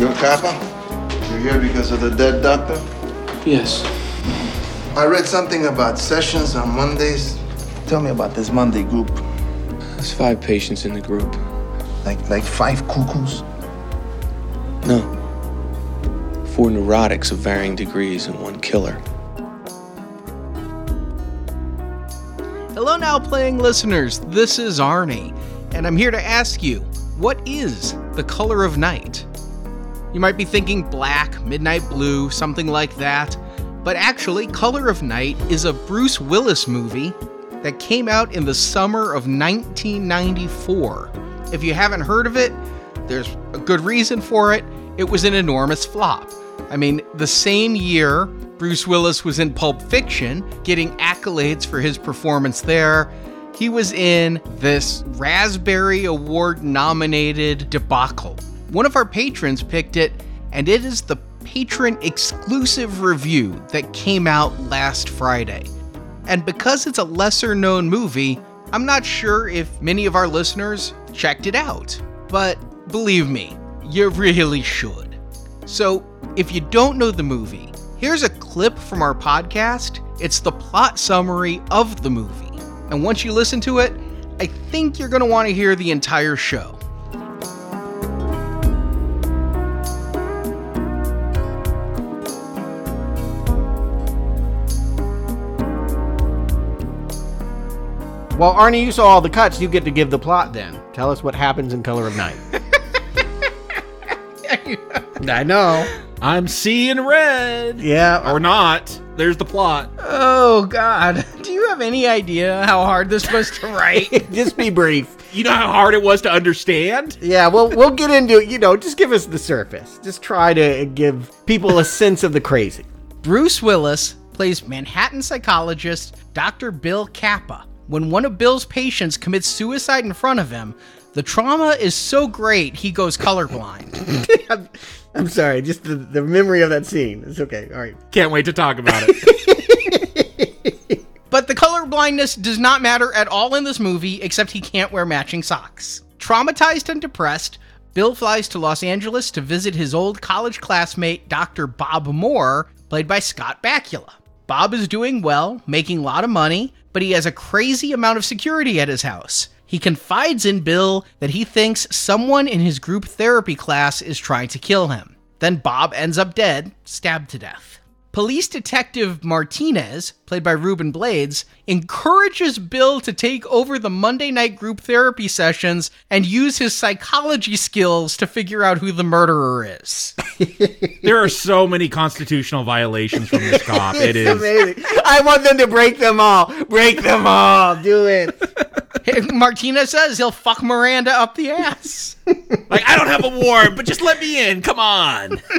You're Capa? You're here because of the dead doctor? Yes. I read something about sessions on Mondays. Tell me about this Monday group. There's five patients in the group. Like like five cuckoos? No. Four neurotics of varying degrees and one killer. Hello, now playing listeners. This is Arnie, and I'm here to ask you what is the color of night? You might be thinking black, midnight blue, something like that, but actually, Color of Night is a Bruce Willis movie that came out in the summer of 1994. If you haven't heard of it, there's a good reason for it. It was an enormous flop. I mean, the same year, Bruce Willis was in Pulp Fiction, getting accolades for his performance there. He was in this Raspberry Award nominated debacle. One of our patrons picked it, and it is the patron exclusive review that came out last Friday. And because it's a lesser known movie, I'm not sure if many of our listeners checked it out. But believe me, you really should. So, if you don't know the movie, here's a clip from our podcast. It's the plot summary of the movie. And once you listen to it, I think you're going to want to hear the entire show. Well, Arnie, you saw all the cuts. You get to give the plot then. Tell us what happens in Color of Night. I know. I'm seeing red. Yeah. Or not. There's the plot. Oh, God. Do you have any idea how hard this was to write? just be brief. You know how hard it was to understand? Yeah, well, we'll get into it. You know, just give us the surface. Just try to give people a sense of the crazy. Bruce Willis plays Manhattan psychologist Dr. Bill Capa. When one of Bill's patients commits suicide in front of him, the trauma is so great he goes colorblind. I'm, I'm sorry, just the, the memory of that scene. It's okay. All right. Can't wait to talk about it. but the colorblindness does not matter at all in this movie, except he can't wear matching socks. Traumatized and depressed, Bill flies to Los Angeles to visit his old college classmate, Dr. Bob Moore, played by Scott Bakula. Bob is doing well, making a lot of money, but he has a crazy amount of security at his house. He confides in Bill that he thinks someone in his group therapy class is trying to kill him. Then Bob ends up dead, stabbed to death. Police Detective Martinez, played by Ruben Blades, encourages Bill to take over the Monday night group therapy sessions and use his psychology skills to figure out who the murderer is. there are so many constitutional violations from this cop. It is amazing. I want them to break them all. Break them all. Do it. Martinez says he'll fuck Miranda up the ass. like, I don't have a warrant, but just let me in. Come on.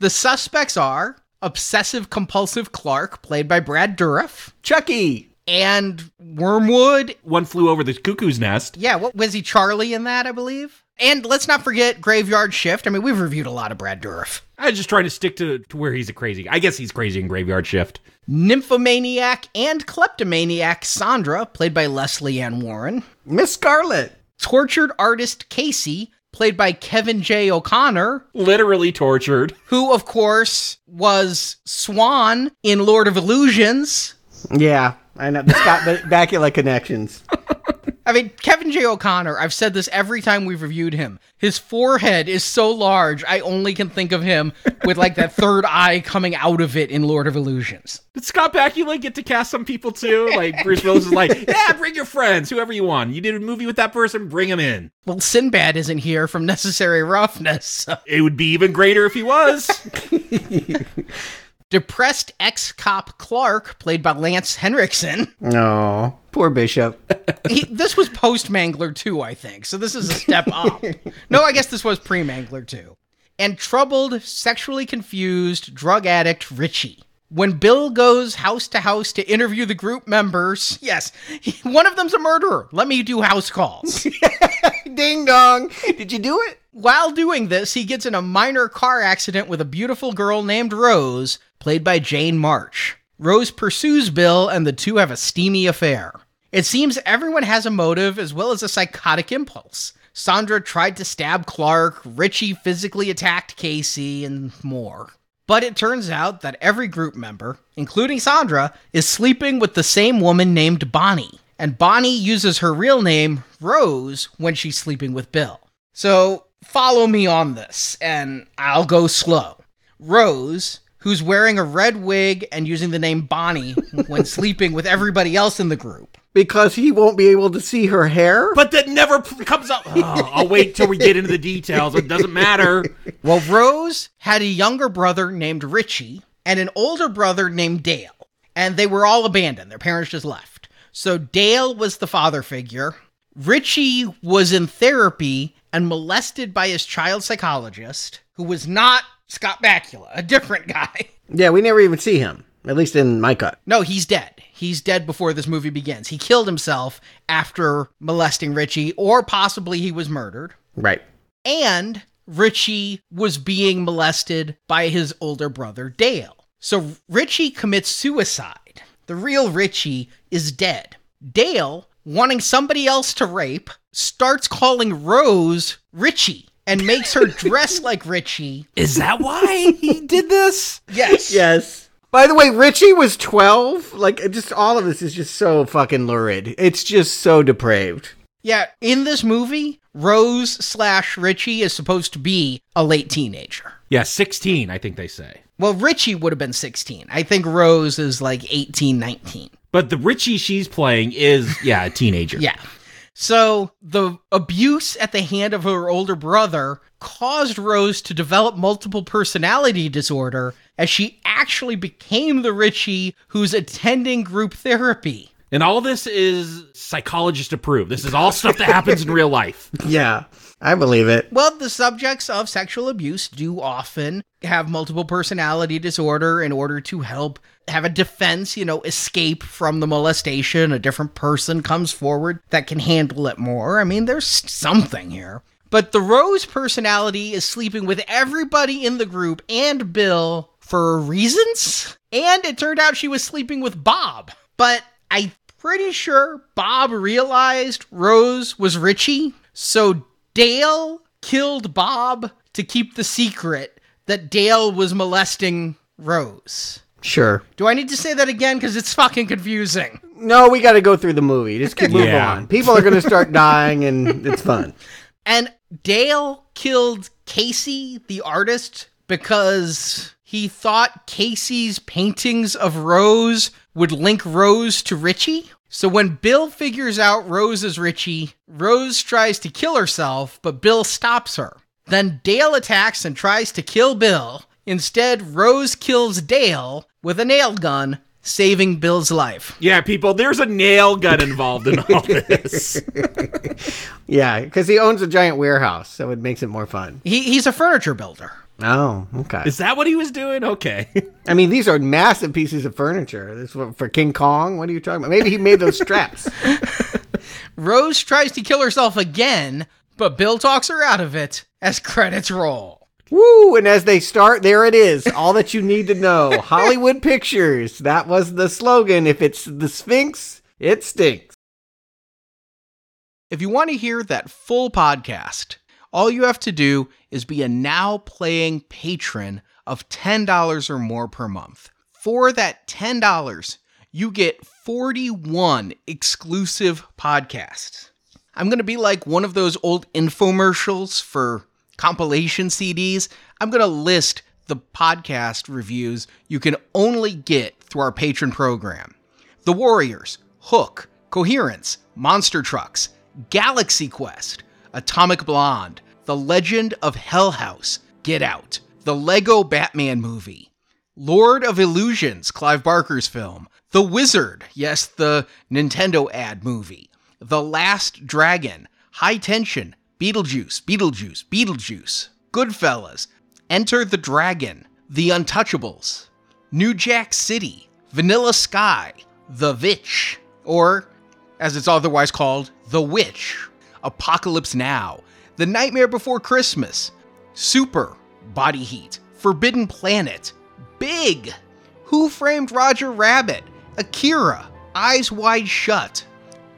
The suspects are obsessive compulsive Clark, played by Brad Dourif, Chucky, and Wormwood. One flew over the cuckoo's nest. Yeah, what was he? Charlie in that, I believe. And let's not forget Graveyard Shift. I mean, we've reviewed a lot of Brad Dourif. I was just trying to stick to, to where he's a crazy. I guess he's crazy in Graveyard Shift. Nymphomaniac and kleptomaniac Sandra, played by Lesley Ann Warren. Miss Scarlet. Tortured artist Casey, played by Kevin J. O'Connor. Literally tortured. Who, of course, was Swan in Lord of Illusions. Yeah, I know. The Scott Bakula connections. I mean, Kevin J. O'Connor, I've said this every time we've reviewed him. His forehead is so large, I only can think of him with like that third eye coming out of it in Lord of Illusions. Did Scott Bakula get to cast some people too? Like Bruce Willis is like, yeah, bring your friends, whoever you want. You did a movie with that person, bring him in. Well, Sinbad isn't here from Necessary Roughness. So. It would be even greater if he was. Depressed ex cop Clark, played by Lance Henriksen. No, poor Bishop. he, this was post Mangler 2, I think. So this is a step up. no, I guess this was pre Mangler 2. And troubled, sexually confused drug addict Richie. When Bill goes house to house to interview the group members, yes, he, one of them's a murderer. Let me do house calls. Ding dong. Did you do it? While doing this, he gets in a minor car accident with a beautiful girl named Rose, played by Jane March. Rose pursues Bill, and the two have a steamy affair. It seems everyone has a motive as well as a psychotic impulse. Sandra tried to stab Clark, Richie physically attacked Casey, and more. But it turns out that every group member, including Sandra, is sleeping with the same woman named Bonnie. And Bonnie uses her real name, Rose, when she's sleeping with Bill. So follow me on this, and I'll go slow. Rose, who's wearing a red wig and using the name Bonnie when sleeping with everybody else in the group. Because he won't be able to see her hair? But that never p- comes up. Oh, I'll wait till we get into the details. It doesn't matter. Well, Rose had a younger brother named Richie and an older brother named Dale, and they were all abandoned. Their parents just left. So Dale was the father figure. Richie was in therapy and molested by his child psychologist, who was not Scott Bakula, a different guy. Yeah, we never even see him. At least in my cut. No, he's dead. He's dead before this movie begins. He killed himself after molesting Richie, or possibly he was murdered. Right. and Richie was being molested by his older brother Dale. So Richie commits suicide. The real Richie is dead. Dale, wanting somebody else to rape, starts calling Rose Richie and makes her dress like Richie. Is that why he did this? Yes. Yes. By the way, Richie was 12. Like, just all of this is just so fucking lurid. It's just so depraved. Yeah, in this movie, Rose slash Richie is supposed to be a late teenager. Yeah, 16, I think they say. Well, Richie would have been 16. I think Rose is like 18, 19. But the Richie she's playing is, yeah, a teenager. Yeah. So the abuse at the hand of her older brother caused Rose to develop multiple personality disorder as she actually became the Richie who's attending group therapy. And all this is psychologist approved. This is all stuff that happens in real life. Yeah, I believe it. Well, the subjects of sexual abuse do often have multiple personality disorder in order to help have a defense, you know, escape from the molestation. A different person comes forward that can handle it more. I mean, there's something here. But the Rose personality is sleeping with everybody in the group and Bill for reasons. And it turned out she was sleeping with Bob. But I'm pretty sure Bob realized Rose was Richie. So Dale killed Bob to keep the secret that Dale was molesting Rose. Sure. Do I need to say that again? Because it's fucking confusing. No, we got to go through the movie. Just keep moving Yeah. on. People are going to start dying, and it's fun. And Dale killed Casey, the artist, because he thought Casey's paintings of Rose would link Rose to Richie. So when Bill figures out Rose is Richie, Rose tries to kill herself, but Bill stops her. Then Dale attacks and tries to kill Bill. Instead, Rose kills Dale with a nail gun, saving Bill's life. Yeah, people, there's a nail gun involved in all this. Yeah, because he owns a giant warehouse, so it makes it more fun. He, he's a furniture builder. Oh, okay. Is that what he was doing? Okay. I mean, these are massive pieces of furniture. This for for King Kong. What are you talking about? Maybe he made those straps. Rose tries to kill herself again, but Bill talks her out of it as credits roll. Woo! And as they start, there it is. All that you need to know. Hollywood Pictures. That was the slogan. If it's the Sphinx, it stinks. If you want to hear that full podcast, all you have to do is be a now playing patron of $10 or more per month. For that $10, you get 41 exclusive podcasts. I'm going to be like one of those old infomercials for compilation CDs. I'm going to list the podcast reviews you can only get through our patron program. The Warriors, Hook, Coherence, Monster Trucks, Galaxy Quest, Atomic Blonde, The Legend of Hell House, Get Out, The Lego Batman Movie, Lord of Illusions, Clive Barker's film, The Wizard, yes, the Nintendo ad movie, The Last Dragon, High Tension, Beetlejuice, Beetlejuice, Beetlejuice, Goodfellas, Enter the Dragon, The Untouchables, New Jack City, Vanilla Sky, The Vitch, or as it's otherwise called, The Witch, Apocalypse Now, The Nightmare Before Christmas, Super, Body Heat, Forbidden Planet, Big, Who Framed Roger Rabbit, Akira, Eyes Wide Shut,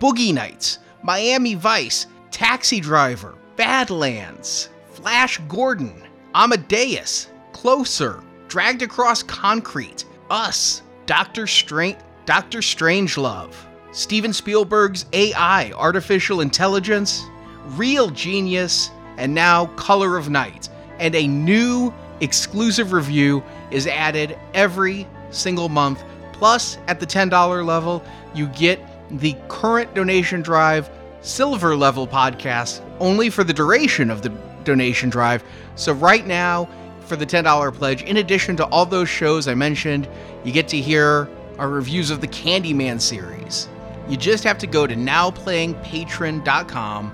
Boogie Nights, Miami Vice, Taxi Driver, Badlands, Flash Gordon, Amadeus, Closer, Dragged Across Concrete, Us, Doctor Strange, Doctor Strangelove, Steven Spielberg's AI, Artificial Intelligence, Real Genius, and now Color of Night. And a new exclusive review is added every single month. Plus, at the $10 level, you get the current donation drive silver level podcast only for the duration of the donation drive. So, right now, for the $10 pledge, in addition to all those shows I mentioned, you get to hear our reviews of the Candyman series. You just have to go to nowplayingpatron.com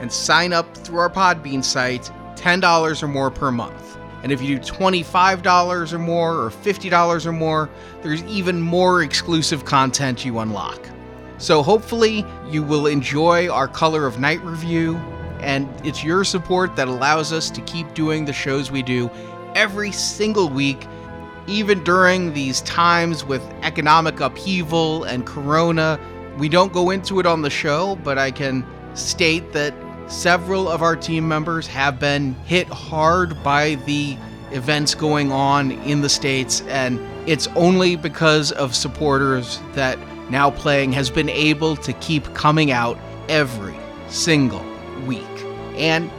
and sign up through our Podbean site, $10 or more per month. And if you do $25 or more or $50 or more, there's even more exclusive content you unlock. So hopefully you will enjoy our Color of Night review, and it's your support that allows us to keep doing the shows we do every single week, even during these times with economic upheaval and corona. We don't go into it on the show, but I can state that several of our team members have been hit hard by the events going on in the States, and it's only because of supporters that Now Playing has been able to keep coming out every single week. And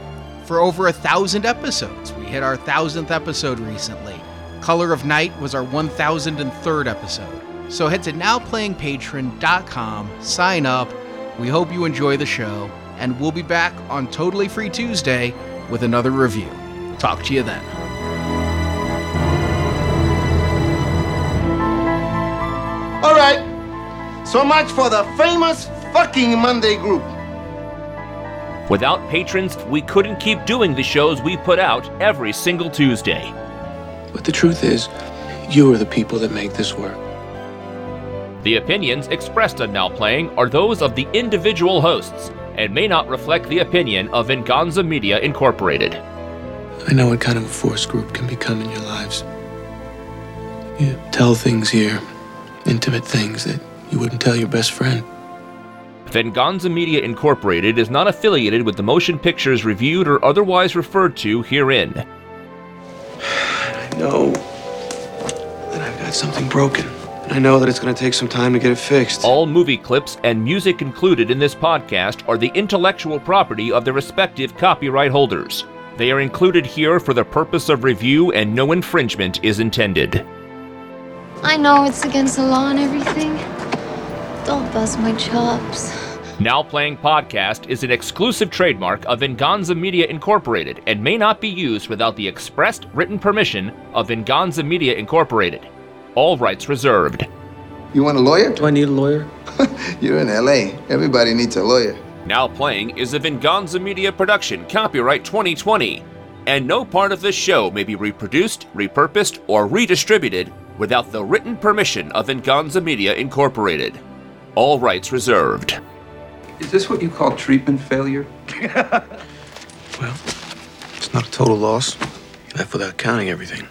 for over a thousand episodes, we hit our thousandth episode recently. Color of Night was our 1003rd episode. So head to nowplayingpatron.com, sign up. We hope you enjoy the show, and we'll be back on Totally Free Tuesday with another review. Talk to you then. All right. So much for the famous fucking Monday group. Without patrons, we couldn't keep doing the shows we put out every single Tuesday. But the truth is, you are the people that make this work. The opinions expressed on Now Playing are those of the individual hosts and may not reflect the opinion of Venganza Media Incorporated. I know what kind of a force group can become in your lives. You tell things here, intimate things that you wouldn't tell your best friend. Venganza Media Incorporated is not affiliated with the motion pictures reviewed or otherwise referred to herein. I know that I've got something broken. And I know that it's going to take some time to get it fixed. All movie clips and music included in this podcast are the intellectual property of their respective copyright holders. They are included here for the purpose of review and no infringement is intended. I know it's against the law and everything. Don't bust my chops. Now Playing Podcast is an exclusive trademark of Venganza Media Incorporated and may not be used without the expressed written permission of Venganza Media Incorporated. All rights reserved. You want a lawyer? Do I need a lawyer? You're in LA. Everybody needs a lawyer. Now Playing is a Venganza Media production, copyright 2020, and no part of this show may be reproduced, repurposed, or redistributed without the written permission of Venganza Media Incorporated. All rights reserved. Is this what you call treatment failure? Well, it's not a total loss. You left without counting everything.